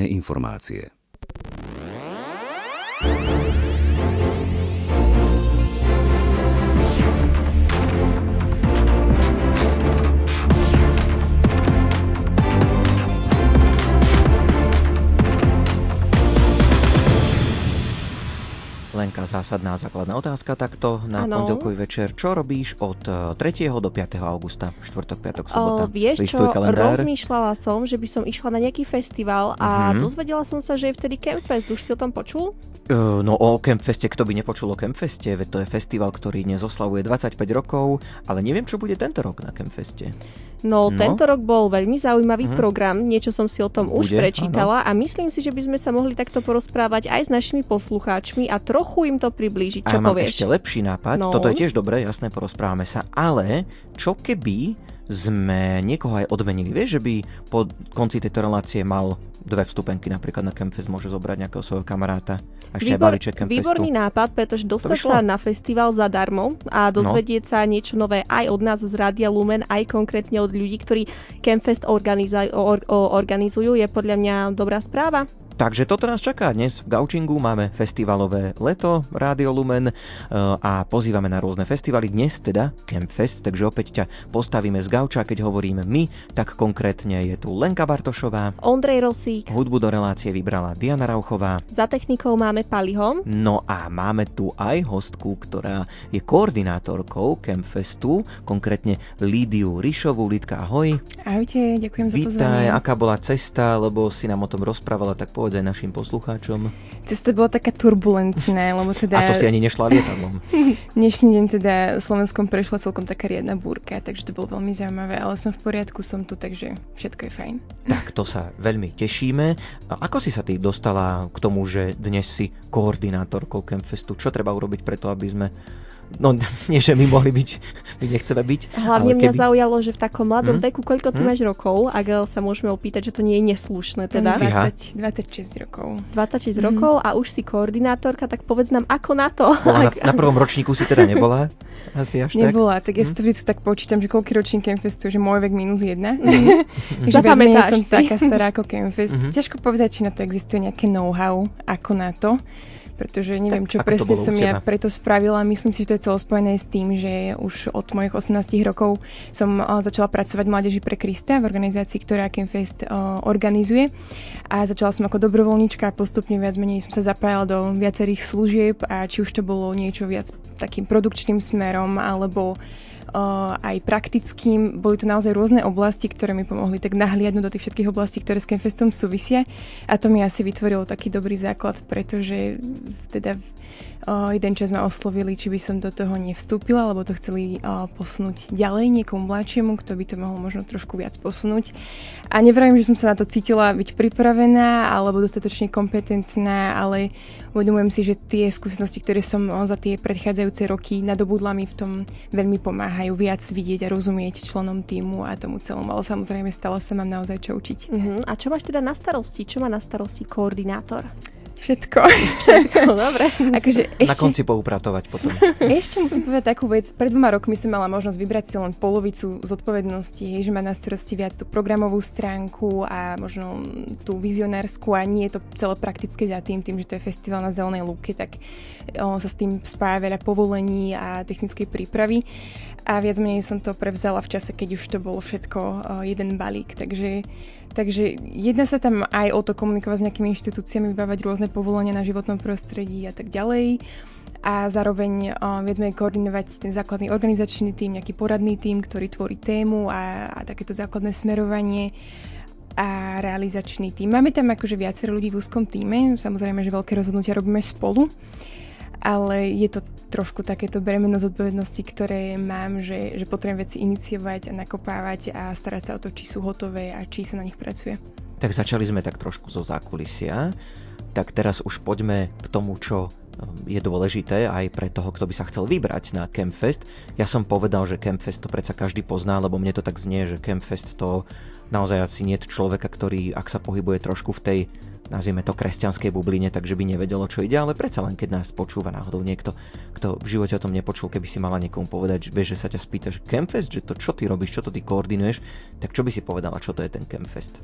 informácie. Lenka, zásadná základná otázka takto na Áno. pondelkový večer. Čo robíš od e, 3. do 5. augusta? Štvrtok, piatok, sobota. O, vieš Listuj čo, kalendár. rozmýšľala som, že by som išla na nejaký festival a Mhm. dozvedela som sa, že je vtedy Campfest. Už si o tom počul? E, No o Campfeste, kto by nepočul o Campfeste, veď to je festival, ktorý dnes oslavuje 25 rokov, ale neviem, čo bude tento rok na Campfeste. No, No. tento rok bol veľmi zaujímavý Mhm. program, niečo som si o tom už Bude, prečítala a myslím si, že by sme sa mohli takto porozprávať aj s našimi poslucháčmi a trochu im to priblížiť. A Čo ja mám povieš? ešte lepší nápad, No. toto je tiež dobré, jasné, porozprávame sa, ale čo keby sme niekoho aj odmenili, vieš, že by po konci tejto relácie mal dve vstupenky napríklad na Campfest, môže zobrať nejakého svojho kamaráta a ešte Výbor, balíček Campfestu. výborný nápad, pretože dostať sa na festival zadarmo a dozvedieť sa niečo nové aj od nás z Rádia Lumen, aj konkrétne od ľudí, ktorí Campfest organiza- or- o- organizujú, je podľa mňa dobrá správa. Takže toto nás čaká dnes v Gaučingu, máme festivalové leto Rádio Lumen e, a pozývame na rôzne festivaly. Dnes teda Campfest, takže opäť ťa postavíme z Gauča, keď hovoríme my, tak konkrétne je tu Lenka Bartošová, Ondrej Rosík, hudbu do relácie vybrala Diana Rauchová, za technikou máme Paliho. No a máme tu aj hostku, ktorá je koordinátorkou Campfestu, konkrétne Lídiu Rišovú. Lidka, ahoj. Ahojte, ďakujem za Vítaj, pozvanie. aká bola cesta, lebo si nám o tom rozprávala, tak povedz aj našim poslucháčom. Cesta bola taká turbulentná, lebo teda A to si ani nešla lietadlom. dnešný deň teda Slovenskom prešla celkom taká riadna búrka, takže to bolo veľmi zaujímavé, ale som v poriadku, som tu, takže všetko je fajn. Tak to sa veľmi tešíme. A ako si sa ty dostala k tomu, že dnes si koordinátorkou Campfestu? Čo treba urobiť preto, aby sme... No, nie, že my mohli byť, my nechceme byť. Hlavne ale mňa keby... zaujalo, že v takom mladom Hm? veku, koľko ty Hm? máš rokov, ak sa môžeme opýtať, že to nie je neslušné teda. Fíha. 20, 26 rokov. 26 Mhm. rokov a už si koordinátorka, tak povedz nám, ako na to. Bola na, na prvom ročníku si teda nebola? Asi až tak? Nebola, tak ja Hm? si to vždy tak počítam, že koľký ročník Campfestu, že môj vek minus jedna. Viac menej Zapamätáš som si. taká stará ako Campfest. Mhm. Ťažko povedať, či na to existuje nejaké know-how, ako na to pretože neviem, Tak čo presne som ja preto spravila. Myslím si, že to je celé spojené s tým, že už od mojich 18 rokov som eh, začala pracovať Mládeži pre Krista v organizácii, ktorá Campfest eh, organizuje. A začala som ako dobrovoľníčka a postupne viac menej som sa zapájala do viacerých služieb a či už to bolo niečo viac takým produkčným smerom alebo aj praktickým. Boli tu naozaj rôzne oblasti, ktoré mi pomohli tak nahliadnúť do tých všetkých oblastí, ktoré s Campfestom súvisia. A to mi asi vytvorilo taký dobrý základ, pretože teda jeden čas ma oslovili, či by som do toho nevstúpila, lebo to chceli uh, posunúť ďalej niekomu mladšiemu, kto by to mohol možno trošku viac posunúť. A nevravím, že som sa na to cítila byť pripravená alebo dostatočne kompetentná, ale uvedomujem si, že tie skúsenosti, ktoré som za tie predchádzajúce roky nadobudla mi v tom veľmi pomáhajú viac vidieť a rozumieť členom týmu a tomu celomu. Ale samozrejme stále sa mám naozaj čo učiť. Mhm. A čo máš teda na starosti? Čo má na starosti koordinátor? Všetko. No, dobre. akože Na ešte, konci poupratovať potom. ešte musím povedať takú vec. Pred dvoma rokmi som mala možnosť vybrať si len polovicu zodpovednosti, hej, že má na starosti viac tú programovú stránku a možno tú vizionárskú a nie je to celé praktické za tým, tým, že to je festival na Zelenej lúke, tak o, sa s tým spája veľa povolení a technickej prípravy. A viac menej som to prevzala v čase, keď už to bolo všetko o, jeden balík. Takže Takže jedná sa tam aj o to komunikovať s nejakými inštitúciami, vybávať rôzne povolenia na životnom prostredí a tak ďalej. A zároveň uh, viac menej koordinovať ten základný organizačný tým, nejaký poradný tým, ktorý tvorí tému a, a takéto základné smerovanie a realizačný tým. Máme tam akože viacero ľudí v úzkom týme, samozrejme, že veľké rozhodnutia robíme spolu, ale je to trošku takéto bremeno zodpovednosti, ktoré mám, že, že potrebujem veci iniciovať a nakopávať a starať sa o to, či sú hotové a či sa na nich pracuje. Tak začali sme tak trošku zo zákulisia, tak teraz už poďme k tomu, čo um, je dôležité aj pre toho, kto by sa chcel vybrať na Campfest. Ja som povedal, že Campfest to predsa každý pozná, lebo mne to tak znie, že Campfest to naozaj asi nie človeka, ktorý, ak sa pohybuje trošku v tej nazvime to kresťanskej bubline, takže by nevedelo, čo ide, ale predsa len, keď nás počúva náhodou niekto, kto v živote o tom nepočul, keby si mala niekomu povedať, že, že sa ťa spýta, že Campfest, že to čo ty robíš, čo to ty koordinuješ, tak čo by si povedala, čo to je ten Campfest?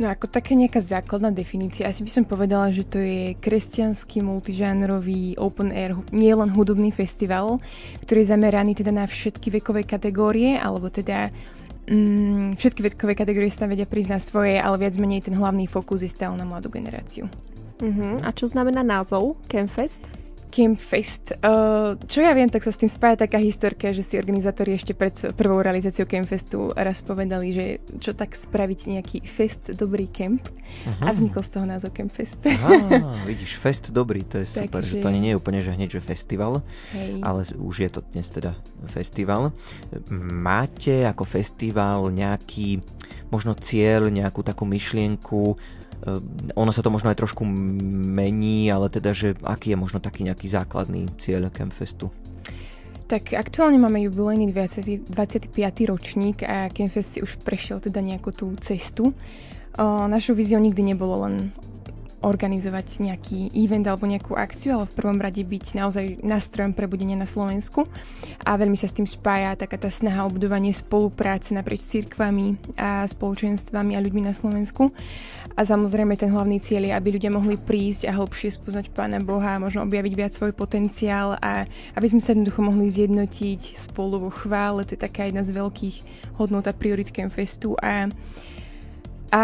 No ako taká nejaká základná definícia, asi by som povedala, že to je kresťanský multižánrový open air, nie len hudobný festival, ktorý je zameraný teda na všetky vekové kategórie, alebo teda mm, všetky vekové kategórie sa vedia na svoje, ale viac menej ten hlavný fokus je stále na mladú generáciu. Uh-huh. A čo znamená názov Campfest? Campfest. Uh, čo ja viem, tak sa s tým spája taká historka, že si organizátori ešte pred prvou realizáciou Campfestu raz povedali, že čo tak spraviť nejaký fest dobrý camp uh-huh. a vznikol z toho názov Campfest. Á, vidíš, fest dobrý, to je tak, super, že... že to nie je úplne, že hneď, že festival, Hej. ale už je to dnes teda festival. Máte ako festival nejaký možno cieľ, nejakú takú myšlienku, ono sa to možno aj trošku mení, ale teda, že aký je možno taký nejaký základný cieľ Campfestu? Tak aktuálne máme jubilejný 20, 25. ročník a Campfest si už prešiel teda nejakú tú cestu. O, našou víziou nikdy nebolo len organizovať nejaký event alebo nejakú akciu, ale v prvom rade byť naozaj nástrojom prebudenia na Slovensku. A veľmi sa s tým spája taká tá snaha o budovanie spolupráce naprieč cirkvami a spoločenstvami a ľuďmi na Slovensku. A samozrejme ten hlavný cieľ je, aby ľudia mohli prísť a hlbšie spoznať Pána Boha, a možno objaviť viac svoj potenciál a aby sme sa jednoducho mohli zjednotiť spolu vo chvále. To je taká jedna z veľkých hodnot a priorit Campfestu. A, a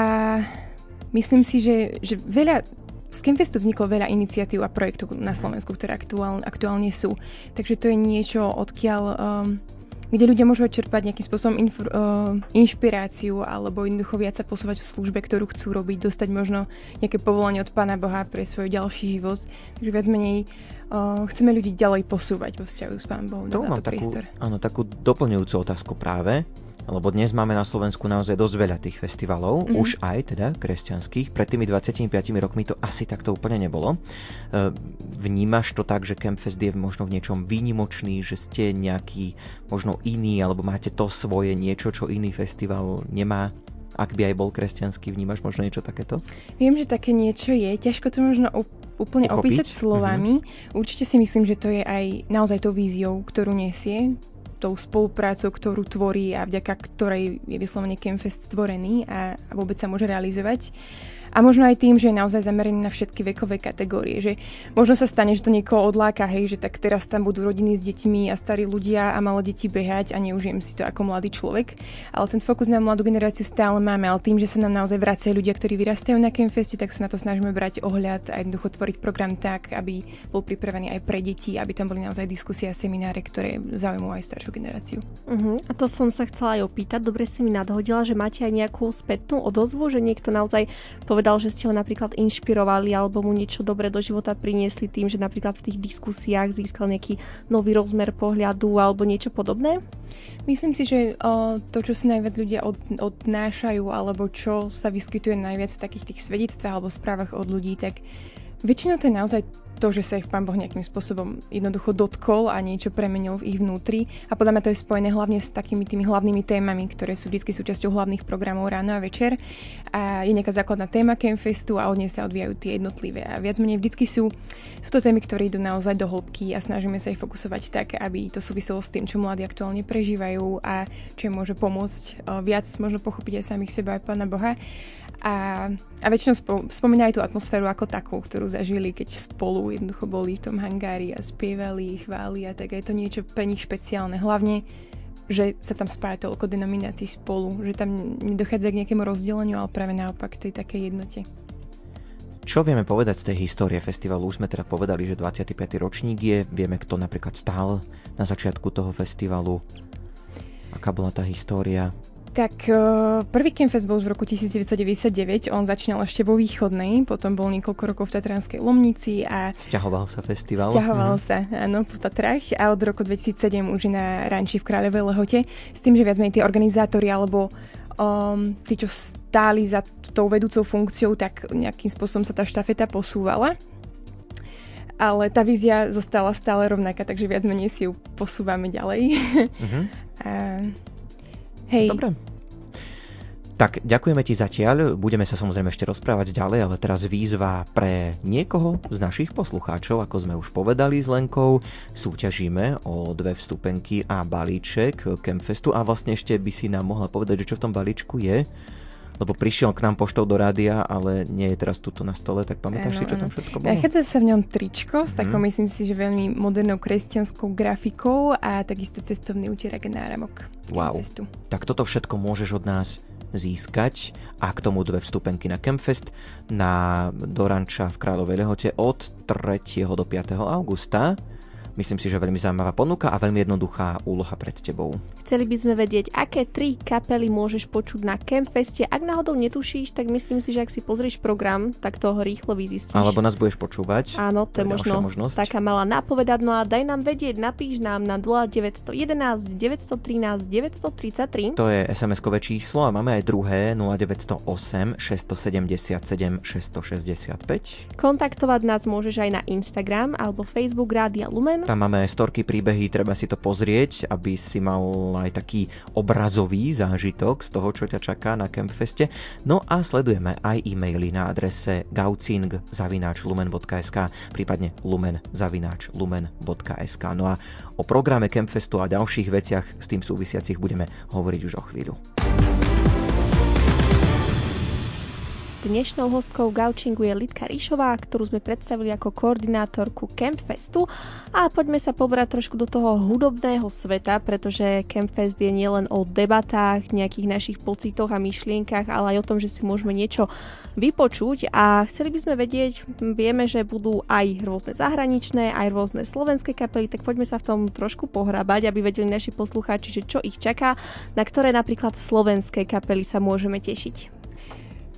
myslím si, že, že veľa z Campfestu vzniklo veľa iniciatív a projektov na Slovensku, ktoré aktuál, aktuálne sú. Takže to je niečo, odkiaľ um, kde ľudia môžu čerpať nejakým spôsobom inf- uh, inšpiráciu alebo jednoducho viac sa posúvať v službe, ktorú chcú robiť, dostať možno nejaké povolanie od Pána Boha pre svoj ďalší život. Takže viac menej uh, chceme ľudí ďalej posúvať vo vzťahu s Pánom Bohom. To mám takú, áno, takú doplňujúcu otázku práve lebo dnes máme na Slovensku naozaj dosť veľa tých festivalov, mm-hmm. už aj teda kresťanských. Pred tými 25 rokmi to asi takto úplne nebolo. E, vnímaš to tak, že Campfest je možno v niečom výnimočný, že ste nejaký možno iný, alebo máte to svoje niečo, čo iný festival nemá? Ak by aj bol kresťanský, vnímaš možno niečo takéto? Viem, že také niečo je. Ťažko to možno úplne Uchopiť? opísať slovami. Mm-hmm. Určite si myslím, že to je aj naozaj tou víziou, ktorú nesie tou spoluprácou, ktorú tvorí a vďaka ktorej je vyslovene Campfest stvorený a, a vôbec sa môže realizovať. A možno aj tým, že je naozaj zameraný na všetky vekové kategórie. Že možno sa stane, že to niekoho odláka, hej, že tak teraz tam budú rodiny s deťmi a starí ľudia a malé deti behať a neužijem si to ako mladý človek. Ale ten fokus na mladú generáciu stále máme, ale tým, že sa nám naozaj vracajú ľudia, ktorí vyrastajú na Campfeste, tak sa na to snažíme brať ohľad a jednoducho tvoriť program tak, aby bol pripravený aj pre deti, aby tam boli naozaj diskusie a semináre, ktoré zaujímujú aj staršiu generáciu. Uh-huh. A to som sa chcela aj opýtať. Dobre si mi nadhodila, že máte aj nejakú spätnú odozvu, že niekto naozaj povedal, že ste ho napríklad inšpirovali alebo mu niečo dobré do života priniesli tým, že napríklad v tých diskusiách získal nejaký nový rozmer pohľadu alebo niečo podobné? Myslím si, že o, to, čo si najviac ľudia od, odnášajú alebo čo sa vyskytuje najviac v takých tých svedectvách alebo správach od ľudí, tak väčšinou to je naozaj to, že sa ich pán Boh nejakým spôsobom jednoducho dotkol a niečo premenil v ich vnútri. A podľa mňa to je spojené hlavne s takými tými hlavnými témami, ktoré sú vždy súčasťou hlavných programov ráno a večer. A je nejaká základná téma Campfestu a od nej sa odvíjajú tie jednotlivé. A viac menej vždy sú, sú to témy, ktoré idú naozaj do hĺbky a snažíme sa ich fokusovať tak, aby to súviselo s tým, čo mladí aktuálne prežívajú a čo im môže pomôcť viac možno pochopiť aj samých seba aj Pána Boha. A, a väčšinou spo, spomína aj tú atmosféru ako takú, ktorú zažili, keď spolu jednoducho boli v tom hangári a spievali, chváli a tak je to niečo pre nich špeciálne. Hlavne, že sa tam spája toľko denominácií spolu, že tam nedochádza k nejakému rozdeleniu, ale práve naopak tej takej jednote. Čo vieme povedať z tej histórie festivalu? Už sme teda povedali, že 25. ročník je, vieme, kto napríklad stál na začiatku toho festivalu, aká bola tá história. Tak uh, prvý Campfest bol v roku 1999, on začínal ešte vo východnej, potom bol niekoľko rokov v Tatranskej Lomnici a... Sťahoval sa festival. Sťahoval mm. sa, áno, po Tatrách a od roku 2007 už na ranči v Kráľovej Lehote, s tým, že viac menej tí organizátori alebo um, tí, čo stáli za tou vedúcou funkciou, tak nejakým spôsobom sa tá štafeta posúvala ale tá vízia zostala stále rovnaká, takže viac menej si ju posúvame ďalej. Uh-huh. a, hej. Dobre. Tak ďakujeme ti zatiaľ, budeme sa samozrejme ešte rozprávať ďalej, ale teraz výzva pre niekoho z našich poslucháčov, ako sme už povedali s Lenkou, súťažíme o dve vstupenky a balíček Campfestu a vlastne ešte by si nám mohla povedať, že čo v tom balíčku je lebo prišiel k nám poštou do rádia, ale nie je teraz tuto na stole, tak pamätáš si, čo tam všetko bolo? Nachádza sa v ňom tričko s takou, mm. myslím si, že veľmi modernou kresťanskou grafikou a takisto cestovný úterak na náramok. Wow. Tak toto všetko môžeš od nás získať a k tomu dve vstupenky na Campfest na Doranča v Kráľovej Lehote od 3. do 5. augusta. Myslím si, že veľmi zaujímavá ponuka a veľmi jednoduchá úloha pred tebou. Chceli by sme vedieť, aké tri kapely môžeš počuť na Campfeste. Ak náhodou netušíš, tak myslím si, že ak si pozrieš program, tak toho rýchlo vyzistíš. Alebo nás budeš počúvať. Áno, to je možno možnosť. taká malá nápovedať. No a daj nám vedieť, napíš nám na 0911 913 933. To je SMS-kové číslo a máme aj druhé 0908 677 665. Kontaktovať nás môžeš aj na Instagram alebo Facebook Rádia Lumen tam máme storky, príbehy, treba si to pozrieť, aby si mal aj taký obrazový zážitok z toho, čo ťa čaká na Campfeste. No a sledujeme aj e-maily na adrese gaucing.lumen.sk prípadne lumen.lumen.sk No a o programe Campfestu a ďalších veciach s tým súvisiacich budeme hovoriť už o chvíľu. Dnešnou hostkou Gaučingu je Lidka Ríšová, ktorú sme predstavili ako koordinátorku Campfestu a poďme sa pobrať trošku do toho hudobného sveta, pretože Campfest je nielen o debatách, nejakých našich pocitoch a myšlienkach, ale aj o tom, že si môžeme niečo vypočuť a chceli by sme vedieť, vieme, že budú aj rôzne zahraničné, aj rôzne slovenské kapely, tak poďme sa v tom trošku pohrabať, aby vedeli naši poslucháči, že čo ich čaká, na ktoré napríklad slovenské kapely sa môžeme tešiť.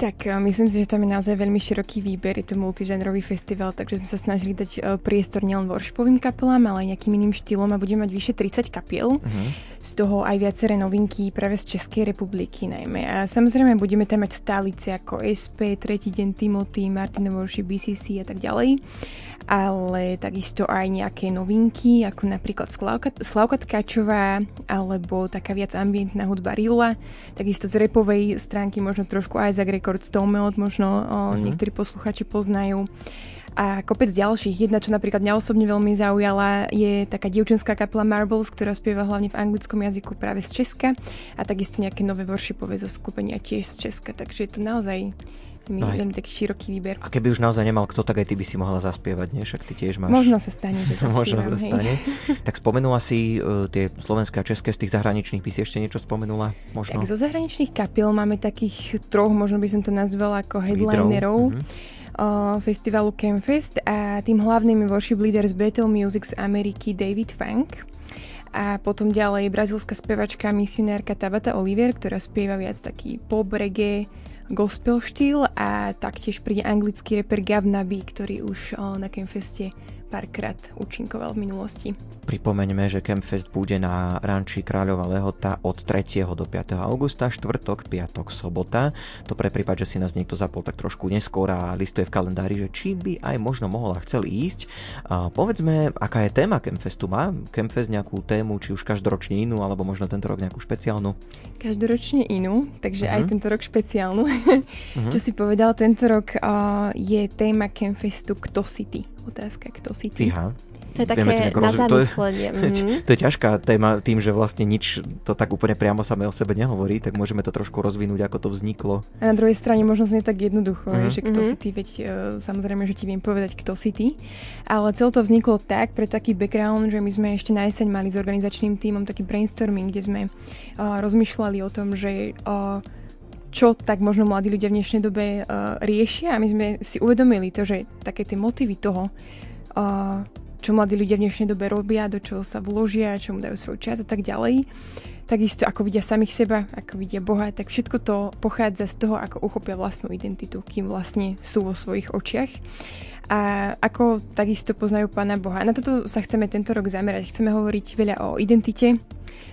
Tak e, myslím si, že tam je naozaj veľmi široký výber, je to multižanrový festival, takže sme sa snažili dať e, priestor nielen worshipovým kapelám, ale aj nejakým iným štýlom a budeme mať vyše 30 kapiel. Uh-huh. Z toho aj viaceré novinky práve z Českej republiky najmä. A samozrejme budeme tam mať stálice ako SP, Tretí deň Timothy, Martin Worship, BCC a tak ďalej ale takisto aj nejaké novinky, ako napríklad Slavka, Slavka Tkačová, alebo taká viac ambientná hudba Rila, takisto z repovej stránky možno trošku Isaac Records, Melod, možno mm-hmm. niektorí posluchači poznajú a kopec ďalších. Jedna, čo napríklad mňa osobne veľmi zaujala, je taká dievčenská kapela Marbles, ktorá spieva hlavne v anglickom jazyku práve z Česka a takisto nejaké nové worshipové zo skupenia tiež z Česka, takže je to naozaj my no veľmi taký široký výber. A keby už naozaj nemal kto, tak aj ty by si mohla zaspievať, nie? Však ty tiež máš... Možno sa stane, že zaspievam, Možno sa stane. tak spomenula si uh, tie slovenské a české z tých zahraničných, by si ešte niečo spomenula? Možno? Tak zo zahraničných kapiel máme takých troch, možno by som to nazvala ako headlinerov. Mm-hmm festivalu Campfest a tým hlavným je worship leader z Battle Music z Ameriky David Funk. A potom ďalej brazilská spevačka, misionárka Tabata Oliver, ktorá spieva viac taký pop, reggae, gospel štýl a taktiež príde anglický reper Gav Nabi, ktorý už na Campfeste párkrát účinkoval v minulosti. Pripomeňme, že Campfest bude na ranči Kráľova Lehota od 3. do 5. augusta, štvrtok, piatok, sobota. To pre prípad, že si nás niekto zapol tak trošku neskôr a listuje v kalendári, že či by aj možno mohla chcel ísť. A povedzme, aká je téma Campfestu? Má Campfest nejakú tému, či už každoročne inú, alebo možno tento rok nejakú špeciálnu? Každoročne inú, takže uh-huh. aj mhm. tento rok špeciálnu. uh-huh. Čo si povedal, tento rok uh, je téma Campfestu Kto si ty? Otázka, kto si ty? Fíha. To je také na zamyslenie. To je, mm-hmm. to je ťažká téma tým, že vlastne nič to tak úplne priamo samé o sebe nehovorí, tak môžeme to trošku rozvinúť, ako to vzniklo. A na druhej strane možno znie tak jednoducho, mm-hmm. že kto mm-hmm. si ty, veď uh, samozrejme, že ti viem povedať, kto si ty. Ale celé to vzniklo tak, pre taký background, že my sme ešte na jeseň mali s organizačným týmom taký brainstorming, kde sme uh, rozmýšľali o tom, že uh, čo tak možno mladí ľudia v dnešnej dobe uh, riešia a my sme si uvedomili to, že také tie motívy toho, uh, čo mladí ľudia v dnešnej dobe robia, do čoho sa vložia, čomu dajú svoj čas a tak ďalej. Takisto ako vidia samých seba, ako vidia Boha, tak všetko to pochádza z toho, ako uchopia vlastnú identitu, kým vlastne sú vo svojich očiach a ako takisto poznajú Pána Boha. Na toto sa chceme tento rok zamerať. Chceme hovoriť veľa o identite,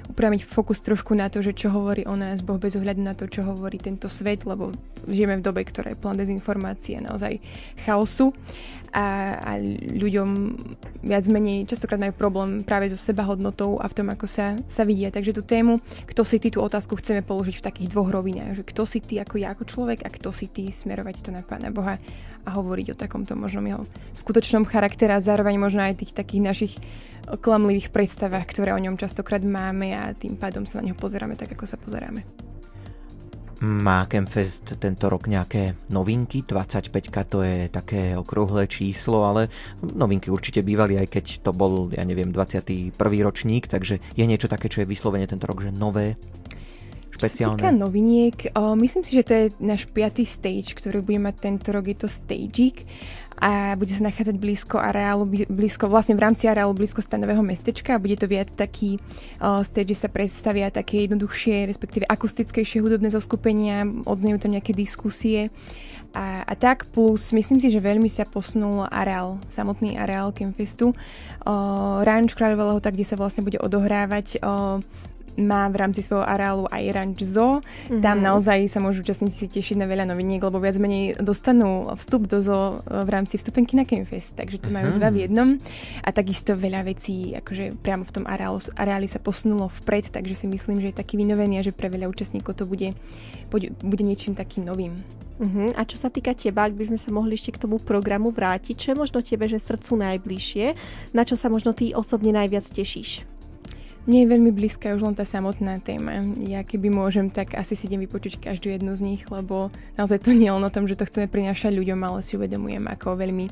upraviť fokus trošku na to, že čo hovorí o nás Boh bez ohľadu na to, čo hovorí tento svet, lebo žijeme v dobe, ktorá je plná dezinformácie, naozaj chaosu a, a ľuďom viac menej častokrát majú problém práve so sebahodnotou a v tom, ako sa, sa vidia. Takže tú tému, kto si ty, tú otázku chceme položiť v takých dvoch rovinách, že kto si ty ako ja ako človek a kto si ty smerovať to na Pána Boha a hovoriť o takomto možnom jeho skutočnom charaktere a zároveň možno aj tých takých našich klamlivých predstavách, ktoré o ňom častokrát máme a tým pádom sa na neho pozeráme tak, ako sa pozeráme. Má Campfest tento rok nejaké novinky? 25 to je také okrúhle číslo, ale novinky určite bývali, aj keď to bol, ja neviem, 21. ročník, takže je niečo také, čo je vyslovene tento rok, že nové? Špeciálne. Čo sa týka noviniek, o, myslím si, že to je náš piatý stage, ktorý budeme mať tento rok, je to Stagik a bude sa nachádzať blízko areálu, blízko, vlastne v rámci areálu blízko stanového mestečka a bude to viac taký uh, stage, kde sa predstavia také jednoduchšie, respektíve akustickejšie hudobné zoskupenia, odznejú tam nejaké diskusie a, a tak, plus myslím si, že veľmi sa posunul areál, samotný areál Campfestu. Uh, Ranč Kráľového, tak kde sa vlastne bude odohrávať uh, má v rámci svojho areálu aj Ranch Zoo. Mm-hmm. Tam naozaj sa môžu účastníci tešiť na veľa noviniek, lebo viac menej dostanú vstup do zoo e, v rámci vstupenky na Campfest, takže to majú mm-hmm. dva v jednom. A takisto veľa vecí, akože priamo v tom areálu, areáli sa posunulo vpred, takže si myslím, že je taký vynovený a že pre veľa účastníkov to bude, bude, bude niečím takým novým. Uh-huh. A čo sa týka teba, ak by sme sa mohli ešte k tomu programu vrátiť, čo je možno tebe, že srdcu najbližšie, na čo sa možno ty osobne najviac tešíš? Mne je veľmi blízka už len tá samotná téma. Ja keby môžem, tak asi si idem vypočuť každú jednu z nich, lebo naozaj to nie je len o tom, že to chceme prinášať ľuďom, ale si uvedomujem, ako veľmi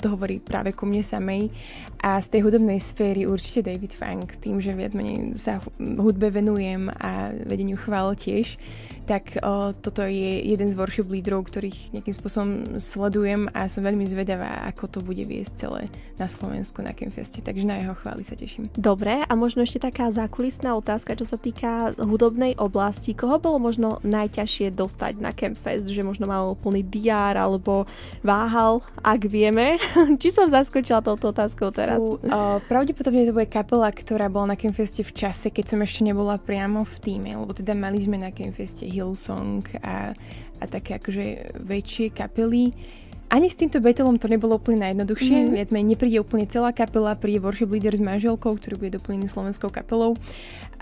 to hovorí práve ku mne samej. A z tej hudobnej sféry určite David Funk, tým, že viac menej sa hudbe venujem a vedeniu chvál tiež, tak o, toto je jeden z worship lídrov, ktorých nejakým spôsobom sledujem a som veľmi zvedavá, ako to bude viesť celé na Slovensku na Campfeste, takže na jeho chvály sa teším. Dobre, a možno ešte taká zákulisná otázka, čo sa týka hudobnej oblasti. Koho bolo možno najťažšie dostať na Campfest, že možno mal plný diár alebo váhal, ak vieme? Či som zaskočila touto otázkou teraz? U, uh, pravdepodobne to bude kapela, ktorá bola na Campfeste v čase, keď som ešte nebola priamo v týme, lebo teda mali sme na Campfeste Hillsong a, a také akože väčšie kapely. Ani s týmto Betelom to nebolo úplne najjednoduchšie. Mm. Viac menej nepríde úplne celá kapela, príde worship leader s manželkou, ktorý bude doplnený slovenskou kapelou.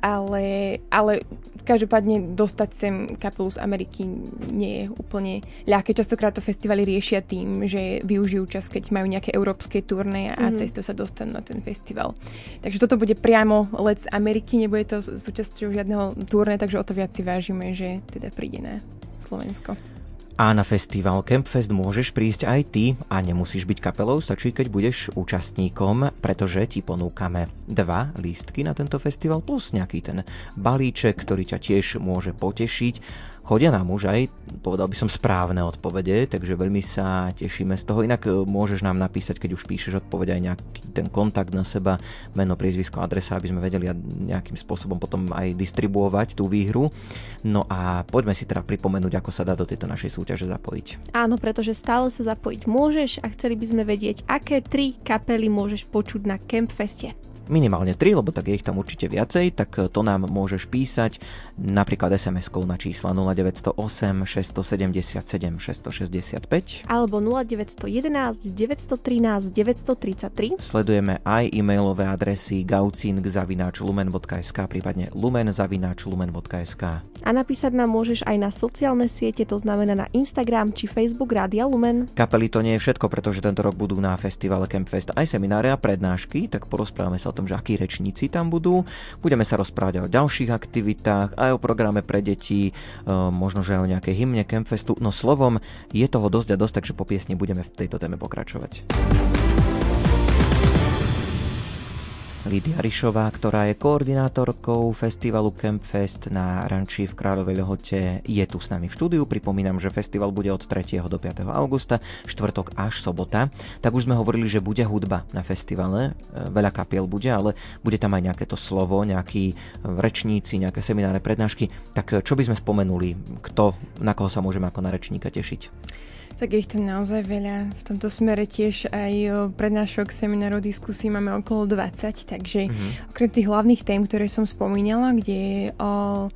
Ale, ale každopádne dostať sem kapelu z Ameriky nie je úplne ľahké. Častokrát to festivaly riešia tým, že využijú čas, keď majú nejaké európske turné a mm. cez to sa dostanú na ten festival. Takže toto bude priamo let z Ameriky, nebude to súčasťou žiadneho turné, takže o to viac si vážime, že teda príde na Slovensko. A na festival Campfest môžeš prísť aj ty a nemusíš byť kapelou, stačí keď budeš účastníkom, pretože ti ponúkame dva lístky na tento festival plus nejaký ten balíček, ktorý ťa tiež môže potešiť chodia nám už aj, povedal by som, správne odpovede, takže veľmi sa tešíme z toho. Inak e, môžeš nám napísať, keď už píšeš odpoveď aj nejaký ten kontakt na seba, meno, priezvisko, adresa, aby sme vedeli nejakým spôsobom potom aj distribuovať tú výhru. No a poďme si teda pripomenúť, ako sa dá do tejto našej súťaže zapojiť. Áno, pretože stále sa zapojiť môžeš a chceli by sme vedieť, aké tri kapely môžeš počuť na Campfeste minimálne 3, lebo tak je ich tam určite viacej, tak to nám môžeš písať napríklad SMS-kou na čísla 0908 677 665 alebo 0911 913 933. Sledujeme aj e-mailové adresy gaucing.lumen.sk prípadne lumen.lumen.sk A napísať nám môžeš aj na sociálne siete, to znamená na Instagram či Facebook Rádia Lumen. Kapely to nie je všetko, pretože tento rok budú na festivale Campfest aj semináre a prednášky, tak porozprávame sa o tom, že akí rečníci tam budú. Budeme sa rozprávať o ďalších aktivitách, aj o programe pre deti, e, možno, že aj o nejakej hymne Campfestu. No slovom, je toho dosť a dosť, takže po piesni budeme v tejto téme pokračovať. Lídia Rišová, ktorá je koordinátorkou festivalu Campfest na ranči v Kráľovej Lehote, je tu s nami v štúdiu. Pripomínam, že festival bude od 3. do 5. augusta, štvrtok až sobota. Tak už sme hovorili, že bude hudba na festivale, e, veľa kapiel bude, ale bude tam aj nejaké to slovo, nejakí rečníci, nejaké semináre, prednášky. Tak e, čo by sme spomenuli, kto, na koho sa môžeme ako na rečníka tešiť? Tak ich tam naozaj veľa. V tomto smere tiež aj prednášok, seminárov, diskusí máme okolo 20, takže mm-hmm. okrem tých hlavných tém, ktoré som spomínala, kde o,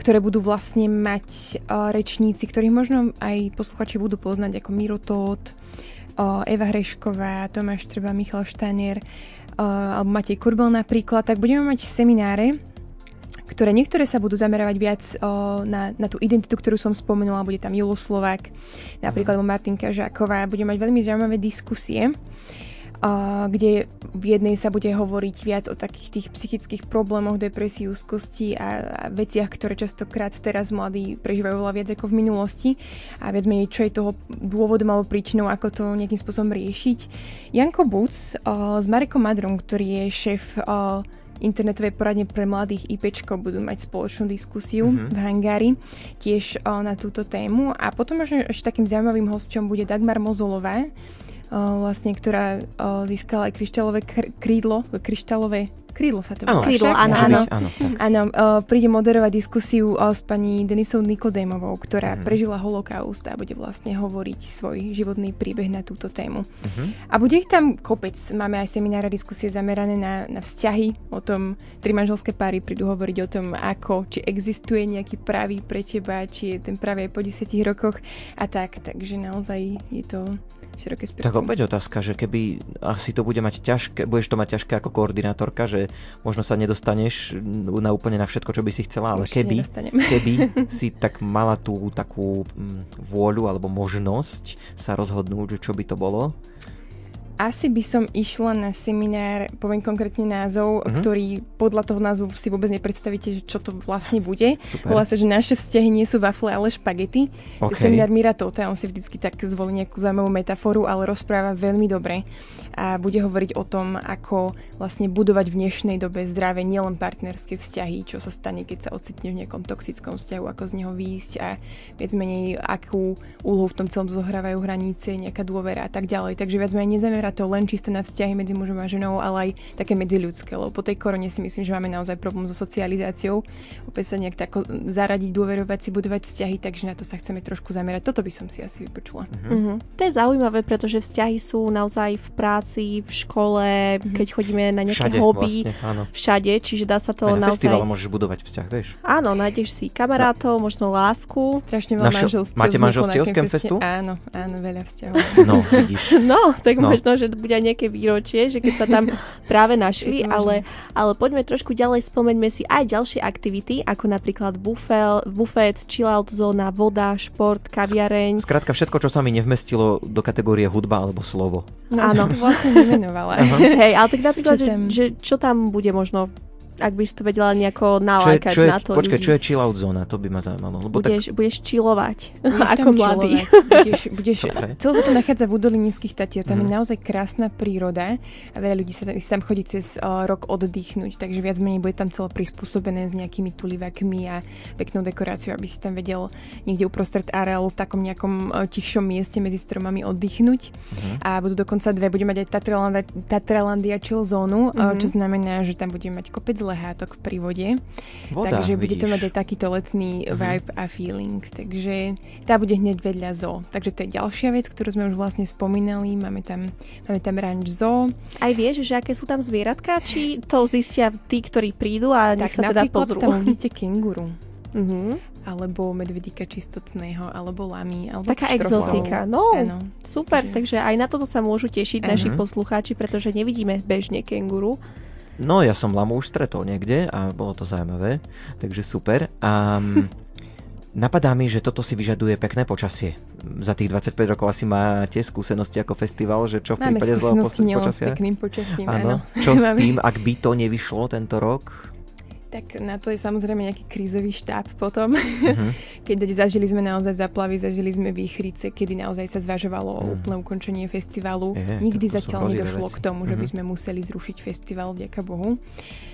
ktoré budú vlastne mať o, rečníci, ktorých možno aj posluchači budú poznať, ako Miro Tóth, o, Eva Hrešková, Tomáš Treba, Michal Štajner, alebo Matej Kurbel napríklad, tak budeme mať semináre, ktoré niektoré sa budú zamerovať viac o, na, na tú identitu, ktorú som spomenula. Bude tam Julo Slovák, napríklad uh-huh. Martinka Žáková. Bude mať veľmi zaujímavé diskusie. kde v jednej sa bude hovoriť viac o takých tých psychických problémoch, depresii, úzkosti a, a veciach, ktoré častokrát teraz mladí prežívajú veľa viac ako v minulosti a viac menej, čo je toho dôvodom alebo príčinou, ako to nejakým spôsobom riešiť. Janko Buc uh, s Marekom Madrom, ktorý je šéf uh, internetovej poradne pre mladých IPčko budú mať spoločnú diskusiu mm-hmm. v Hangári tiež o, na túto tému a potom možno ešte takým zaujímavým hosťom bude Dagmar Mozolová, vlastne, ktorá získala aj kryštálové krídlo, kryštálové Krídlo sa to volá. Krídlo, áno, áno. áno, áno uh, príde moderovať diskusiu uh, s pani Denisou Nikodémovou, ktorá uh-huh. prežila holokaust a bude vlastne hovoriť svoj životný príbeh na túto tému. Uh-huh. A bude ich tam kopec. Máme aj seminára diskusie zamerané na, na vzťahy, o tom, tri manželské páry prídu hovoriť o tom, ako, či existuje nejaký pravý pre teba, či je ten pravý aj po 10 rokoch a tak. Takže naozaj je to široké spektrum. Tak opäť otázka, že keby asi to bude mať ťažké, budeš to mať ťažké ako koordinátorka, že možno sa nedostaneš na úplne na všetko, čo by si chcela, ale keby, keby si tak mala tú takú mm, vôľu alebo možnosť sa rozhodnúť, že čo by to bolo, asi by som išla na seminár, poviem konkrétne názov, uh-huh. ktorý podľa toho názvu si vôbec nepredstavíte, že čo to vlastne bude. Volá sa, že naše vzťahy nie sú wafle, ale špagety. Okay. Seminár Mira Tota, on si vždycky tak zvolí nejakú zaujímavú metaforu, ale rozpráva veľmi dobre a bude hovoriť o tom, ako vlastne budovať v dnešnej dobe zdravé nielen partnerské vzťahy, čo sa stane, keď sa ocitne v nejakom toxickom vzťahu, ako z neho výjsť a viac menej akú úlohu v tom celom zohrávajú hranice, nejaká dôvera a tak ďalej. Takže viac menej nezamerá to len čisto na vzťahy medzi mužom a ženou, ale aj také medziľudské, lebo po tej korone si myslím, že máme naozaj problém so socializáciou. Opäť sa nejak tako zaradiť, dôverovať si, budovať vzťahy, takže na to sa chceme trošku zamerať. Toto by som si asi vypočula. Uh-huh. Uh-huh. To je zaujímavé, pretože vzťahy sú naozaj v práci v škole, mm-hmm. keď chodíme na nejaké všade, hobby, vlastne, áno. všade, čiže dá sa to Aj na naozaj... festival môžeš budovať vzťah, vieš? Áno, nájdeš si kamarátov, no. možno lásku. Strašne veľa Našo... manželstiev. Máte manželstiev z? Áno, áno, veľa vzťahov. No, vidíš. no, tak no. možno, že bude aj nejaké výročie, že keď sa tam práve našli, ale, ale poďme trošku ďalej, spomeňme si aj ďalšie aktivity, ako napríklad bufel, bufet, chill-out zóna, voda, šport, kaviareň. Skrátka všetko, čo sa mi nevmestilo do kategórie hudba alebo slovo. No, áno. to vlastne nemenovala. Uh-huh. Hej, ale tak napríklad, čo že, že čo tam bude možno ak by si to vedela nejako nalákať čo je, čo je, na to Počkaj, ľudí. čo je chill out zóna? To by ma zaujímalo. Lebo budeš, tak... budeš chillovať, budeš ako mladý. budeš, budeš, celé sa to nachádza v údolí nízkych tatier, tam mm. je mhm. naozaj krásna príroda a veľa ľudí sa, sa tam chodí cez uh, rok oddychnúť, takže viac menej bude tam celé prispôsobené s nejakými tulivakmi a peknou dekoráciou, aby si tam vedel niekde uprostred areálu v takom nejakom uh, tichšom mieste medzi stromami oddychnúť. Mm. A budú dokonca dve, budeme mať aj Tatralandia, Tatralandia chill zónu, mm. uh, čo znamená, že tam budeme mať kopec lehátok pri vode. Voda, takže budete mať aj takýto letný uh-huh. vibe a feeling. Takže tá bude hneď vedľa zoo. Takže to je ďalšia vec, ktorú sme už vlastne spomínali. Máme tam, máme tam ranč zoo. Aj vieš, že aké sú tam zvieratka? Či to zistia tí, ktorí prídu a nech tak sa teda pozrú? tam uvidíte kenguru. Uh-huh. Alebo medvedíka čistotného, alebo lamy, alebo Taká exotika, no ano. super, takže aj na toto sa môžu tešiť uh-huh. naši poslucháči, pretože nevidíme bežne kenguru. No, ja som lamu už stretol niekde a bolo to zaujímavé, takže super. A napadá mi, že toto si vyžaduje pekné počasie. Za tých 25 rokov asi máte skúsenosti ako festival, že čo v Máme prípade zlého počasia? s pekným počasím, áno. áno. Čo s tým, ak by to nevyšlo tento rok? Tak na to je samozrejme nejaký krízový štáb potom. Uh-huh. Keď zažili sme naozaj zaplavy, zažili sme výchrice, kedy naozaj sa zvažovalo uh-huh. úplné ukončenie festivalu. Je, Nikdy zatiaľ nedošlo veci. k tomu, že uh-huh. by sme museli zrušiť festival, vďaka Bohu. Uh,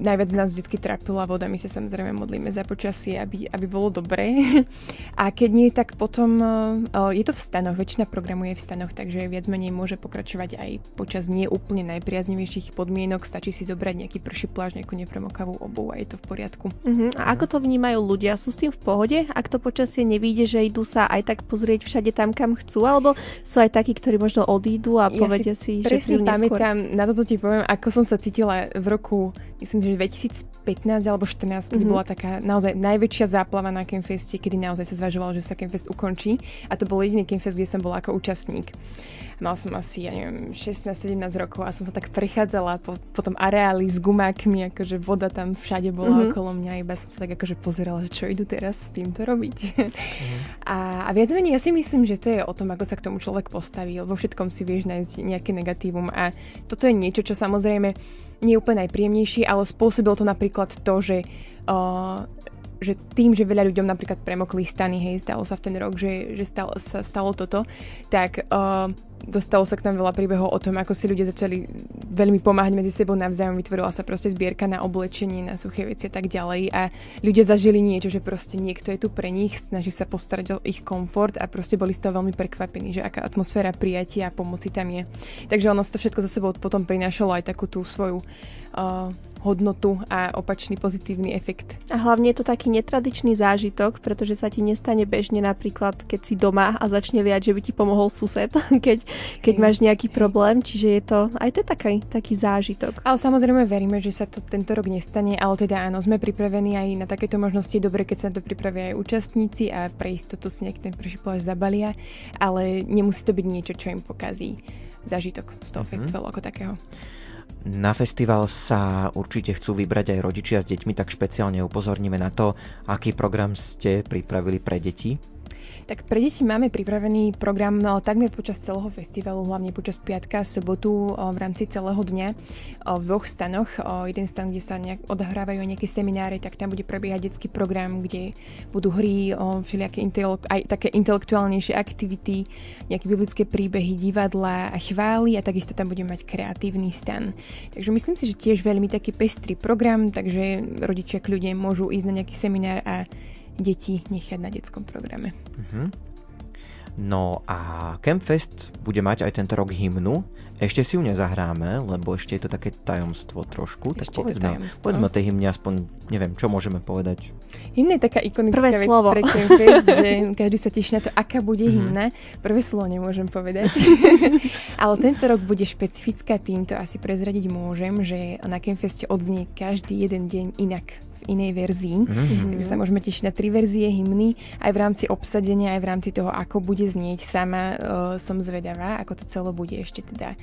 najviac nás vždy trápila voda, my sa samozrejme modlíme za počasie, aby, aby bolo dobré. A keď nie, tak potom uh, je to v stanoch, väčšina programu je v stanoch, takže viac menej môže pokračovať aj počas nie úplne najpriaznivejších podmienok. Stačí si zobrať nejaký prší pláž, nejakú nepremokavú obu a je to v poriadku. Uh-huh. A ako to vnímajú ľudia? Sú s tým v pohode? Ak to počasie nevíde, že idú sa aj tak pozrieť všade tam, kam chcú? Alebo sú aj takí, ktorí možno odídu a ja povedia si, si že pamätám, na toto ti poviem, ako som sa cítila v roku myslím, že 2015 alebo 2014, keď mm-hmm. bola taká naozaj najväčšia záplava na Campfeste, kedy naozaj sa zvažovalo, že sa Campfest ukončí. A to bol jediný Campfest, kde som bola ako účastník. Mal som asi, ja neviem, 16-17 rokov a som sa tak prechádzala po, po tom areáli s gumákmi, akože voda tam všade bola mm-hmm. okolo mňa, iba som sa tak akože pozerala, že čo idú teraz s týmto robiť. Mm-hmm. a, a viac menej ja si myslím, že to je o tom, ako sa k tomu človek postaví. Vo všetkom si vieš nájsť nejaké negatívum a toto je niečo, čo samozrejme nie je úplne najpríjemnejšie, ale spôsobilo to napríklad to, že uh, že tým, že veľa ľuďom napríklad premokli stany, hej, stalo sa v ten rok, že, že stalo, sa stalo toto, tak uh, dostalo sa k nám veľa príbehov o tom, ako si ľudia začali veľmi pomáhať medzi sebou navzájom, vytvorila sa proste zbierka na oblečenie, na suché veci a tak ďalej a ľudia zažili niečo, že proste niekto je tu pre nich, snaží sa postarať o ich komfort a proste boli z toho veľmi prekvapení, že aká atmosféra prijatia a pomoci tam je. Takže ono to všetko zo sebou potom prinášalo aj takú tú svoju uh, hodnotu a opačný pozitívny efekt. A hlavne je to taký netradičný zážitok, pretože sa ti nestane bežne napríklad, keď si doma a začne liať, že by ti pomohol sused, keď, keď máš nejaký problém, čiže je to aj to je taký, taký zážitok. Ale samozrejme veríme, že sa to tento rok nestane, ale teda áno, sme pripravení aj na takéto možnosti. Dobre, keď sa to pripravia aj účastníci a pre istotu si nejak ten prvý pláž zabalia, ale nemusí to byť niečo, čo im pokazí zážitok z toho mm-hmm. festivalu ako takého. Na festival sa určite chcú vybrať aj rodičia s deťmi, tak špeciálne upozorníme na to, aký program ste pripravili pre deti. Tak pre deti máme pripravený program no, takmer počas celého festivalu, hlavne počas piatka, sobotu v rámci celého dňa v dvoch stanoch. Jeden stan, kde sa nejak odhrávajú nejaké semináre, tak tam bude prebiehať detský program, kde budú hry, všelijaké intelek- aj také intelektuálnejšie aktivity, nejaké biblické príbehy, divadla a chvály a takisto tam budeme mať kreatívny stan. Takže myslím si, že tiež veľmi taký pestrý program, takže rodičia kľudne môžu ísť na nejaký seminár a deti nechať na detskom programe. Uh-huh. No a Campfest bude mať aj tento rok hymnu. Ešte si ju nezahráme, lebo ešte je to také tajomstvo trošku. Ešte tak povedzme, povedzme o tej hymne aspoň, neviem, čo môžeme povedať. Hymna je taká ikonická Prvé vec slovo. pre Campfest, že každý sa teší na to, aká bude mm-hmm. hymna. Prvé slovo nemôžem povedať. Ale tento rok bude špecifická týmto, asi prezradiť môžem, že na Campfeste odznie každý jeden deň inak inej verzii. Mm-hmm. Takže sa môžeme tešiť na tri verzie hymny, aj v rámci obsadenia, aj v rámci toho, ako bude znieť. Sama uh, som zvedavá, ako to celé bude ešte teda.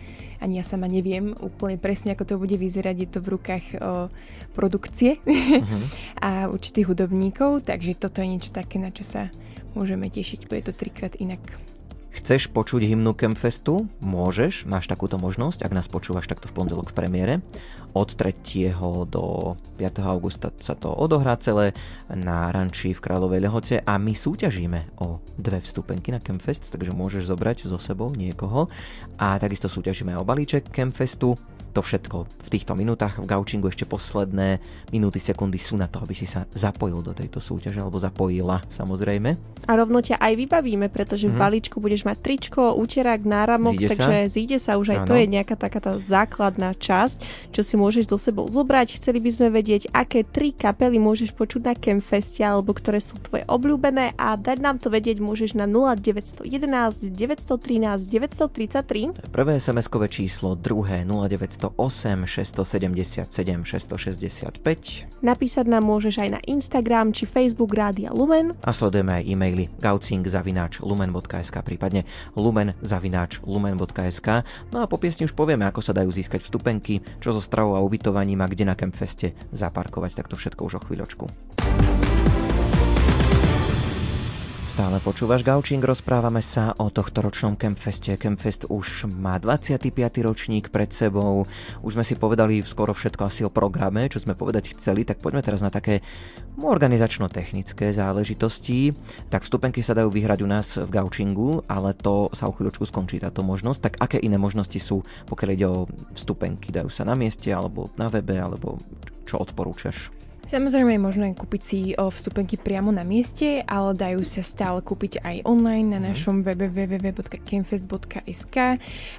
Ani ja sama neviem úplne presne, ako to bude vyzerať. Je to v rukách uh, produkcie mm-hmm. a určitých hudobníkov, takže toto je niečo také, na čo sa môžeme tešiť. Bude to trikrát inak. Chceš počuť hymnu Campfestu? Môžeš, máš takúto možnosť, ak nás počúvaš takto v pondelok v premiére. Od 3. do 5. augusta sa to odohrá celé na ranči v Kráľovej Lehote a my súťažíme o dve vstupenky na Campfest, takže môžeš zobrať so sebou niekoho a takisto súťažíme o balíček Campfestu to všetko v týchto minútach v gaučingu ešte posledné minúty, sekundy sú na to, aby si sa zapojil do tejto súťaže alebo zapojila samozrejme. A rovno ťa aj vybavíme, pretože mm-hmm. v mhm. balíčku budeš mať tričko, úterák, náramok, zíde takže sa? zíde sa už aj ano. to je nejaká taká tá základná časť, čo si môžeš so sebou zobrať. Chceli by sme vedieť, aké tri kapely môžeš počuť na Campfeste alebo ktoré sú tvoje obľúbené a dať nám to vedieť môžeš na 0911 913 933. Prvé SMS-kové číslo, druhé 0900 608 677 665. Napísať nám môžeš aj na Instagram či Facebook Rádia Lumen. A sledujeme aj e-maily gaucing zavináč lumen.sk prípadne lumen zavináč lumen.sk. No a po piesni už povieme, ako sa dajú získať vstupenky, čo so stravou a ubytovaním a kde na Campfeste zaparkovať. Tak to všetko už o chvíľočku. Stále počúvaš Gaučing, rozprávame sa o tohto ročnom Campfeste. Campfest už má 25. ročník pred sebou. Už sme si povedali skoro všetko asi o programe, čo sme povedať chceli, tak poďme teraz na také organizačno-technické záležitosti. Tak vstupenky sa dajú vyhrať u nás v Gaučingu, ale to sa o chvíľočku skončí táto možnosť. Tak aké iné možnosti sú, pokiaľ ide o vstupenky? Dajú sa na mieste, alebo na webe, alebo čo odporúčaš? Samozrejme je možné kúpiť si vstupenky priamo na mieste, ale dajú sa stále kúpiť aj online na mhm. našom webe www.campfest.sk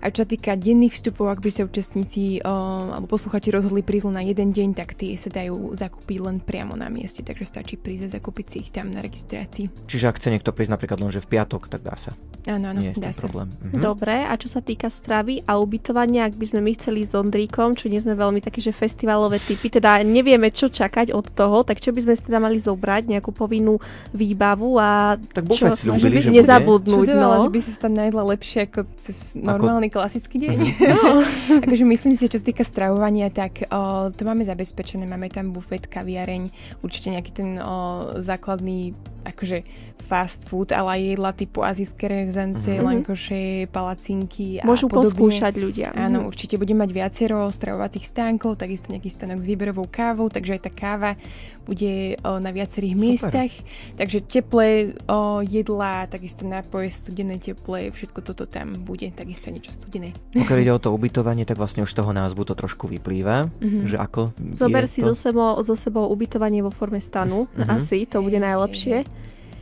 a čo sa týka denných vstupov, ak by sa účastníci alebo posluchači rozhodli prísť na jeden deň, tak tie sa dajú zakúpiť len priamo na mieste, takže stačí prísť a zakúpiť si ich tam na registrácii. Čiže ak chce niekto prísť napríklad len že v piatok, tak dá sa. Áno, áno, Nie dá sa. problém. Mhm. Dobre, a čo sa týka stravy a ubytovania, ak by sme my chceli s Ondríkom, čo nie sme veľmi také, že festivalové typy, teda nevieme, čo čakať od toho, tak čo by sme si teda mali zobrať, nejakú povinnú výbavu a tak čo, slúbili, že nezabudnúť. Čudovala, no. že by si sa tam najedla lepšie ako cez normálny ako... klasický deň. Mm-hmm. no. akože myslím si, čo sa týka stravovania, tak o, to máme zabezpečené. Máme tam bufet, kaviareň, určite nejaký ten o, základný akože fast food, ale aj jedla typu azijské rezance, mm-hmm. lankoše, palacinky a Môžu podobne. poskúšať ľudia. Áno, mm-hmm. určite budeme mať viacero stravovacích stánkov, takisto nejaký stánok s výberovou kávou, takže aj tá káva bude o, na viacerých Super. miestach. Takže teplé o, jedlá, takisto nápoje, studené, teplé, všetko toto tam bude, takisto niečo studené. Pokiaľ ide o to ubytovanie, tak vlastne už toho názvu to trošku vyplýva, mm-hmm. že ako Zober si to? so sebou, so sebou ubytovanie vo forme stanu, mm-hmm. asi, to bude najlepšie.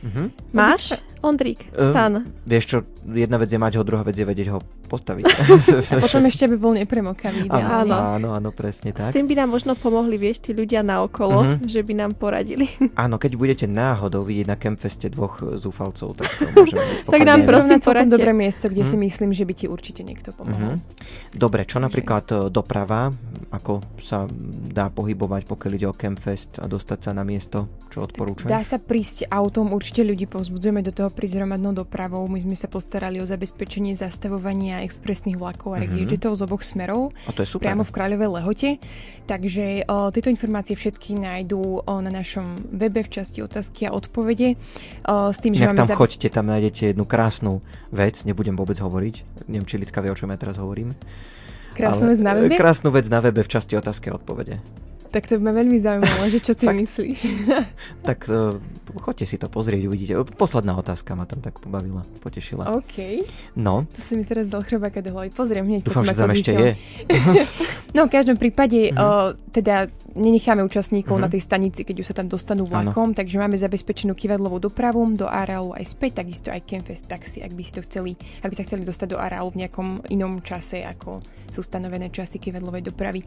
Mm-hmm. Máš? Ondrík, stan. Um, vieš čo, jedna vec je mať ho, druhá vec je vedieť ho postaviť. a potom ešte by bol nepremokavý. Áno, áno, áno, presne tak. S tým by nám možno pomohli, vieš, tí ľudia na okolo, uh-huh. že by nám poradili. áno, keď budete náhodou vidieť na Campfeste dvoch zúfalcov, tak to môžeme byť Tak nám prosím poradte. dobré miesto, kde uh-huh. si myslím, že by ti určite niekto pomohol. Uh-huh. Dobre, čo napríklad e, doprava, ako sa dá pohybovať, pokiaľ ide o Campfest a dostať sa na miesto, čo odporúčaš? Dá sa prísť autom, určite ľudí povzbudzujeme do toho prísť hromadnou dopravou. My sme sa postarali o zabezpečenie zastavovania expresných vlakov a mm-hmm. z oboch smerov. A to je super. Priamo v Kráľovej Lehote. Takže o, tieto informácie všetky nájdú o, na našom webe v časti otázky a odpovede. O, s tým, že máme tam zabez... choďte, tam nájdete jednu krásnu vec, nebudem vôbec hovoriť. Neviem, či Lidka vie, o čom ja teraz hovorím. Krásnu vec na webe? Krásnu vec na webe v časti otázky a odpovede. Tak to by ma veľmi zaujímalo, že čo ty myslíš. tak uh, choďte si to pozrieť, uvidíte. Posledná otázka ma tam tak pobavila, potešila. OK. No. To si mi teraz dal chrbáka do hlavy. Pozriem hneď. Dúfam, že tam ešte je. no, v každom prípade, mm-hmm. uh, teda nenecháme účastníkov uh-huh. na tej stanici, keď už sa tam dostanú vlakom, ano. takže máme zabezpečenú kivadlovú dopravu do areálu aj späť, takisto aj Campfest taxi, ak by, si to chceli, ak by sa chceli dostať do areálu v nejakom inom čase, ako sú stanovené časy kivadlovej dopravy.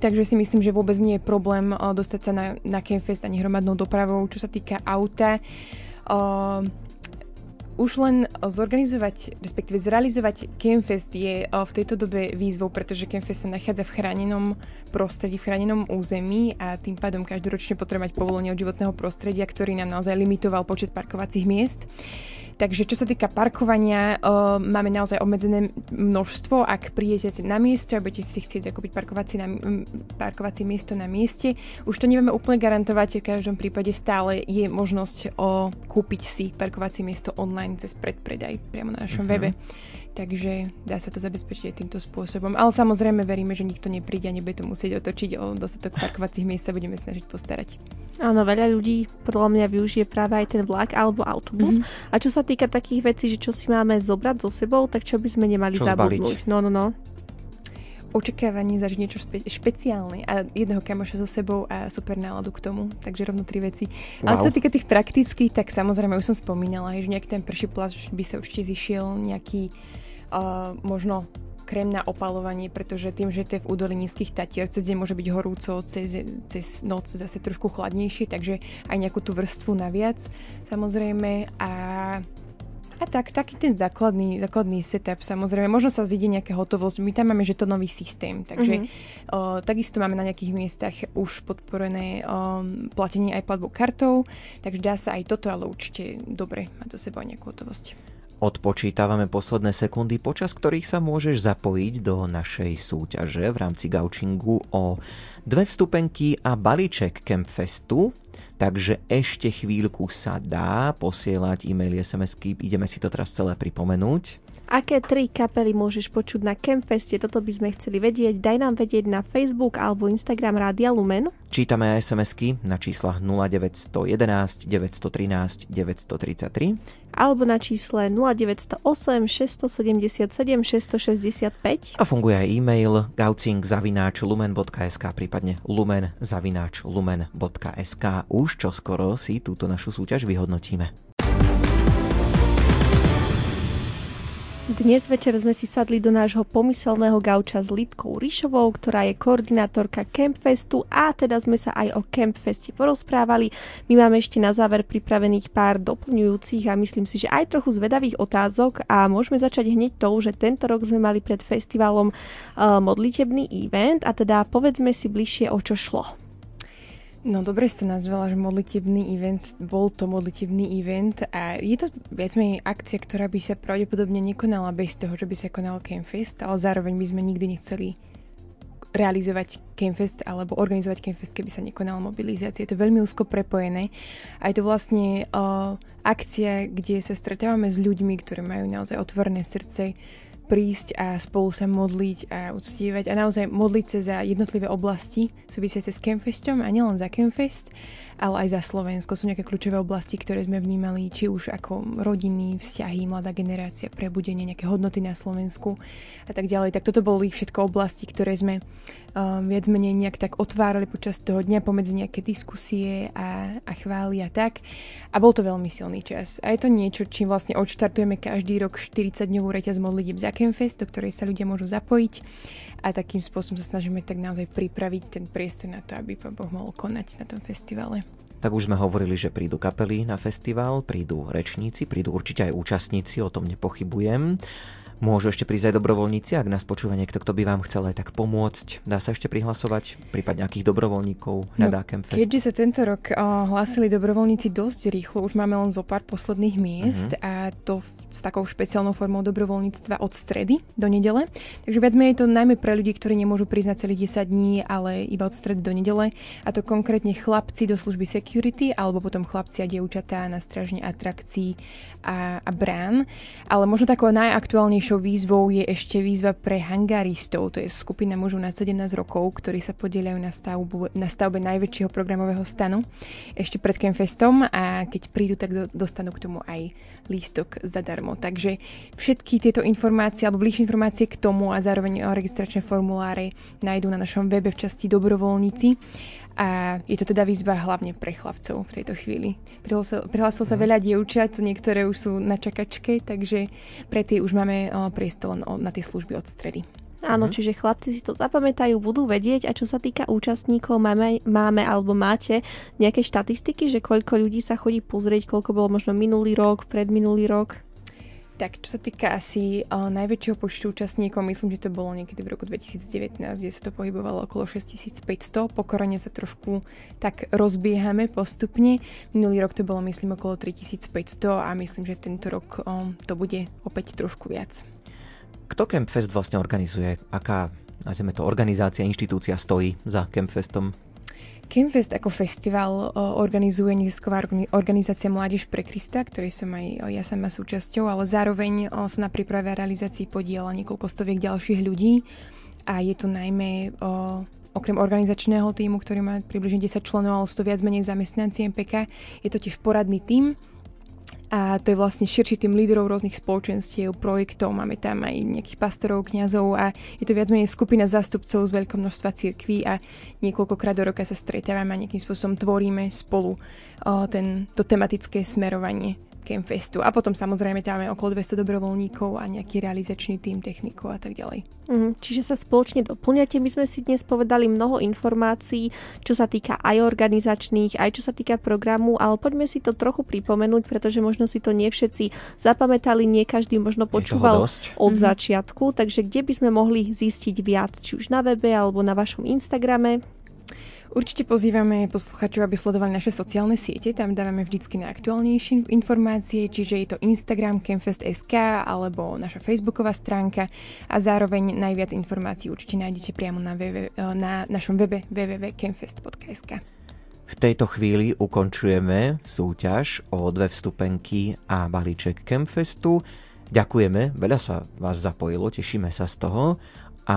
Takže si myslím, že vôbec nie je problém dostať sa na, na Campfest ani hromadnou dopravou. Čo sa týka auta, už len zorganizovať, respektíve zrealizovať Campfest je v tejto dobe výzvou, pretože Campfest sa nachádza v chránenom prostredí, v chránenom území a tým pádom každoročne potrebuje mať povolenie od životného prostredia, ktorý nám naozaj limitoval počet parkovacích miest. Takže čo sa týka parkovania, uh, máme naozaj obmedzené množstvo. Ak prídete na miesto a budete si chcieť zakúpiť parkovací, na, parkovací miesto na mieste, už to nevieme úplne garantovať. V každom prípade stále je možnosť uh, kúpiť si parkovacie miesto online cez predpredaj priamo na našom uh-huh. webe. Takže dá sa to zabezpečiť aj týmto spôsobom. Ale samozrejme veríme, že nikto nepríde a nebude to musieť otočiť o dostatok parkovacích miest a budeme snažiť postarať. Áno, veľa ľudí podľa mňa využije práve aj ten vlak alebo autobus. Mm-hmm. A čo sa týka takých vecí, že čo si máme zobrať so sebou, tak čo by sme nemali čo zabudnúť? Zbaliť? No, no, no očakávanie zažiť niečo špe- špeciálne a jedného kamoša so sebou a super náladu k tomu, takže rovno tri veci. Wow. Ale čo sa týka tých praktických, tak samozrejme už som spomínala, že nejaký ten prší plášť by sa určite zišiel, nejaký uh, možno krém na opalovanie, pretože tým, že to je v údolí nízkych tatier, cez deň môže byť horúco, cez, cez noc zase trošku chladnejšie, takže aj nejakú tú vrstvu naviac samozrejme a a tak, taký ten základný, základný setup, samozrejme. Možno sa zíde nejaká hotovosť. My tam máme, že to nový systém, takže mm-hmm. o, takisto máme na nejakých miestach už podporené o, platenie aj platbou kartou, takže dá sa aj toto, ale určite dobre má to sebou nejakú hotovosť. Odpočítavame posledné sekundy, počas ktorých sa môžeš zapojiť do našej súťaže v rámci gaučingu o dve vstupenky a balíček Campfestu. Takže ešte chvíľku sa dá posielať e-maily, SMS-ky, ideme si to teraz celé pripomenúť. Aké tri kapely môžeš počuť na Campfeste? Toto by sme chceli vedieť. Daj nám vedieť na Facebook alebo Instagram Rádia Lumen. Čítame aj SMS-ky na číslach 0911 913 933 alebo na čísle 0908 677 665. A funguje aj e-mail gaucing.lumen.sk prípadne lumen.lumen.sk Už čoskoro si túto našu súťaž vyhodnotíme. Dnes večer sme si sadli do nášho pomyselného gauča s Lidkou Ríšovou, ktorá je koordinátorka Campfestu a teda sme sa aj o Campfeste porozprávali. My máme ešte na záver pripravených pár doplňujúcich a myslím si, že aj trochu zvedavých otázok a môžeme začať hneď tou, že tento rok sme mali pred festivalom uh, modlitebný event a teda povedzme si bližšie o čo šlo. No dobre si nazvala, že modlitebný event, bol to modlitebný event a je to viac menej akcia, ktorá by sa pravdepodobne nekonala bez toho, že by sa konal Campfest, ale zároveň by sme nikdy nechceli realizovať Campfest alebo organizovať Campfest, keby sa nekonala mobilizácia. Je to veľmi úzko prepojené a je to vlastne uh, akcia, kde sa stretávame s ľuďmi, ktorí majú naozaj otvorené srdce, prísť a spolu sa modliť a uctievať a naozaj modliť sa za jednotlivé oblasti súvisiace s Campfestom a nielen za Campfest, ale aj za Slovensko. Sú nejaké kľúčové oblasti, ktoré sme vnímali, či už ako rodiny, vzťahy, mladá generácia, prebudenie, nejaké hodnoty na Slovensku a tak ďalej. Tak toto boli všetko oblasti, ktoré sme um, viac menej nejak tak otvárali počas toho dňa pomedzi nejaké diskusie a, a chvály a tak. A bol to veľmi silný čas. A je to niečo, čím vlastne odštartujeme každý rok 40-dňovú reťaz modlitieb za Campfest, do ktorej sa ľudia môžu zapojiť a takým spôsobom sa snažíme tak naozaj pripraviť ten priestor na to, aby Pán Boh mohol konať na tom festivale. Tak už sme hovorili, že prídu kapely na festival, prídu rečníci, prídu určite aj účastníci, o tom nepochybujem. Môžu ešte prísť aj dobrovoľníci, ak nás počúva niekto, kto by vám chcel aj tak pomôcť. Dá sa ešte prihlasovať? Prípadne nejakých dobrovoľníkov na no, Campfest? Keďže sa tento rok uh, hlásili dobrovoľníci dosť rýchlo, už máme len zo pár posledných miest uh-huh. a to s takou špeciálnou formou dobrovoľníctva od stredy do nedele. Takže viac menej to najmä pre ľudí, ktorí nemôžu prísť na celých 10 dní, ale iba od stredy do nedele. A to konkrétne chlapci do služby security alebo potom chlapci a dievčatá na strážne atrakcií a, a brán. Ale možno takou najaktuálnejšou výzvou je ešte výzva pre hangaristov. To je skupina mužov na 17 rokov, ktorí sa podieľajú na, stavbu, na stavbe najväčšieho programového stanu ešte pred Campfestom a keď prídu, tak dostanú k tomu aj lístok zadarmo. Takže všetky tieto informácie alebo bližšie informácie k tomu a zároveň registračné formuláre nájdú na našom webe v časti dobrovoľníci. A je to teda výzva hlavne pre chlapcov v tejto chvíli. Prihlásilo sa mhm. veľa dievčat, niektoré už sú na čakačke, takže pre tie už máme priestor na tie služby od stredy. Áno, uh-huh. čiže chlapci si to zapamätajú, budú vedieť a čo sa týka účastníkov, máme, máme alebo máte nejaké štatistiky, že koľko ľudí sa chodí pozrieť, koľko bolo možno minulý rok, predminulý rok? Tak, čo sa týka asi o, najväčšieho počtu účastníkov, myslím, že to bolo niekedy v roku 2019, kde sa to pohybovalo okolo 6500. Pokorene sa trošku tak rozbiehame postupne. Minulý rok to bolo, myslím, okolo 3500 a myslím, že tento rok o, to bude opäť trošku viac. Kto Campfest vlastne organizuje? Aká, nazveme to, organizácia, inštitúcia stojí za Campfestom? Campfest ako festival organizuje nezisková organizácia Mládež pre Krista, ktorej som aj ja sama súčasťou, ale zároveň sa na príprave a realizácii podiela niekoľko stoviek ďalších ľudí. A je to najmä okrem organizačného týmu, ktorý má približne 10 členov, ale sú to viac menej zamestnanci MPK, je to tiež poradný tím, a to je vlastne širší tým líderov rôznych spoločenstiev, projektov, máme tam aj nejakých pastorov, kňazov a je to viac menej skupina zástupcov z veľkého množstva cirkví a niekoľkokrát do roka sa stretávame a nejakým spôsobom tvoríme spolu o, ten, to tematické smerovanie Campfestu. A potom samozrejme tam máme okolo 200 dobrovoľníkov a nejaký realizačný tým technikov a tak ďalej. Mm, čiže sa spoločne doplňate. My sme si dnes povedali mnoho informácií, čo sa týka aj organizačných, aj čo sa týka programu, ale poďme si to trochu pripomenúť, pretože možno si to nie všetci zapamätali, nie každý možno počúval od mm-hmm. začiatku, takže kde by sme mohli zistiť viac, či už na webe alebo na vašom Instagrame? Určite pozývame posluchačov, aby sledovali naše sociálne siete, tam dávame vždycky na aktuálnejšie informácie, čiže je to Instagram Campfest.sk alebo naša facebooková stránka a zároveň najviac informácií určite nájdete priamo na, www, na našom webe www.campfest.sk. V tejto chvíli ukončujeme súťaž o dve vstupenky a balíček Campfestu. Ďakujeme, veľa sa vás zapojilo, tešíme sa z toho a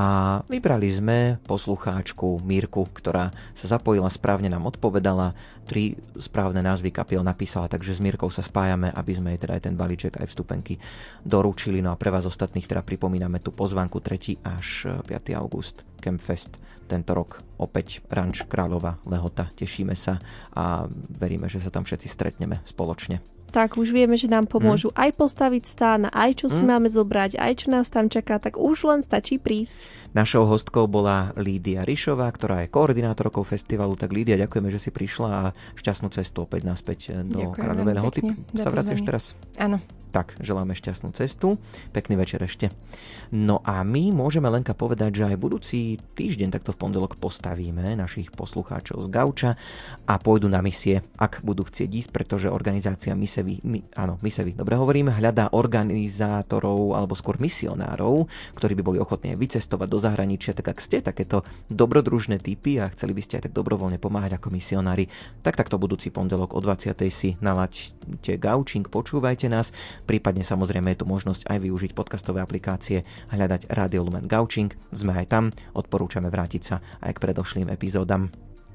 vybrali sme poslucháčku Mírku, ktorá sa zapojila správne, nám odpovedala, tri správne názvy kapiel napísala, takže s Mírkou sa spájame, aby sme jej teda aj ten balíček, aj vstupenky doručili. No a pre vás ostatných teda pripomíname tú pozvánku 3. až 5. august Campfest tento rok opäť Ranč Kráľova Lehota. Tešíme sa a veríme, že sa tam všetci stretneme spoločne tak už vieme, že nám pomôžu mm. aj postaviť stán, aj čo si mm. máme zobrať, aj čo nás tam čaká, tak už len stačí prísť. Našou hostkou bola Lídia Rišová, ktorá je koordinátorkou festivalu. Tak Lídia, ďakujeme, že si prišla a šťastnú cestu opäť naspäť do Kráľovej Lehoty. Sa vraciaš teraz? Áno. Tak, želáme šťastnú cestu. Pekný večer ešte. No a my môžeme Lenka povedať, že aj budúci týždeň takto v pondelok postavíme našich poslucháčov z Gauča a pôjdu na misie, ak budú chcieť ísť, pretože organizácia Misevy, my, áno, Misevy, dobre hovorím, hľadá organizátorov alebo skôr misionárov, ktorí by boli ochotní vycestovať do zahraničia, tak ak ste takéto dobrodružné typy a chceli by ste aj tak dobrovoľne pomáhať ako misionári, tak takto budúci pondelok o 20. si nalaďte Gaučing, počúvajte nás. Prípadne samozrejme je tu možnosť aj využiť podcastové aplikácie, hľadať Radio Lumen Gauching. Sme aj tam, odporúčame vrátiť sa aj k predošlým epizódam.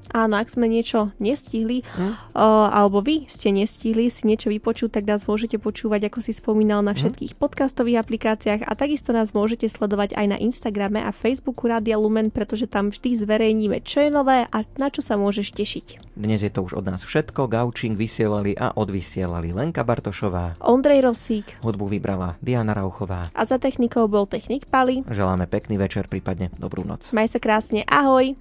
Áno, ak sme niečo nestihli, hm? o, alebo vy ste nestihli si niečo vypočuť, tak nás môžete počúvať, ako si spomínal, na hm? všetkých hm? podcastových aplikáciách a takisto nás môžete sledovať aj na Instagrame a Facebooku Radia Lumen, pretože tam vždy zverejníme, čo je nové a na čo sa môžeš tešiť. Dnes je to už od nás všetko. Gaučing vysielali a odvysielali Lenka Bartošová, Ondrej Rosík, hudbu vybrala Diana Rauchová a za technikou bol technik Pali. Želáme pekný večer, prípadne dobrú noc. Maj sa krásne, ahoj!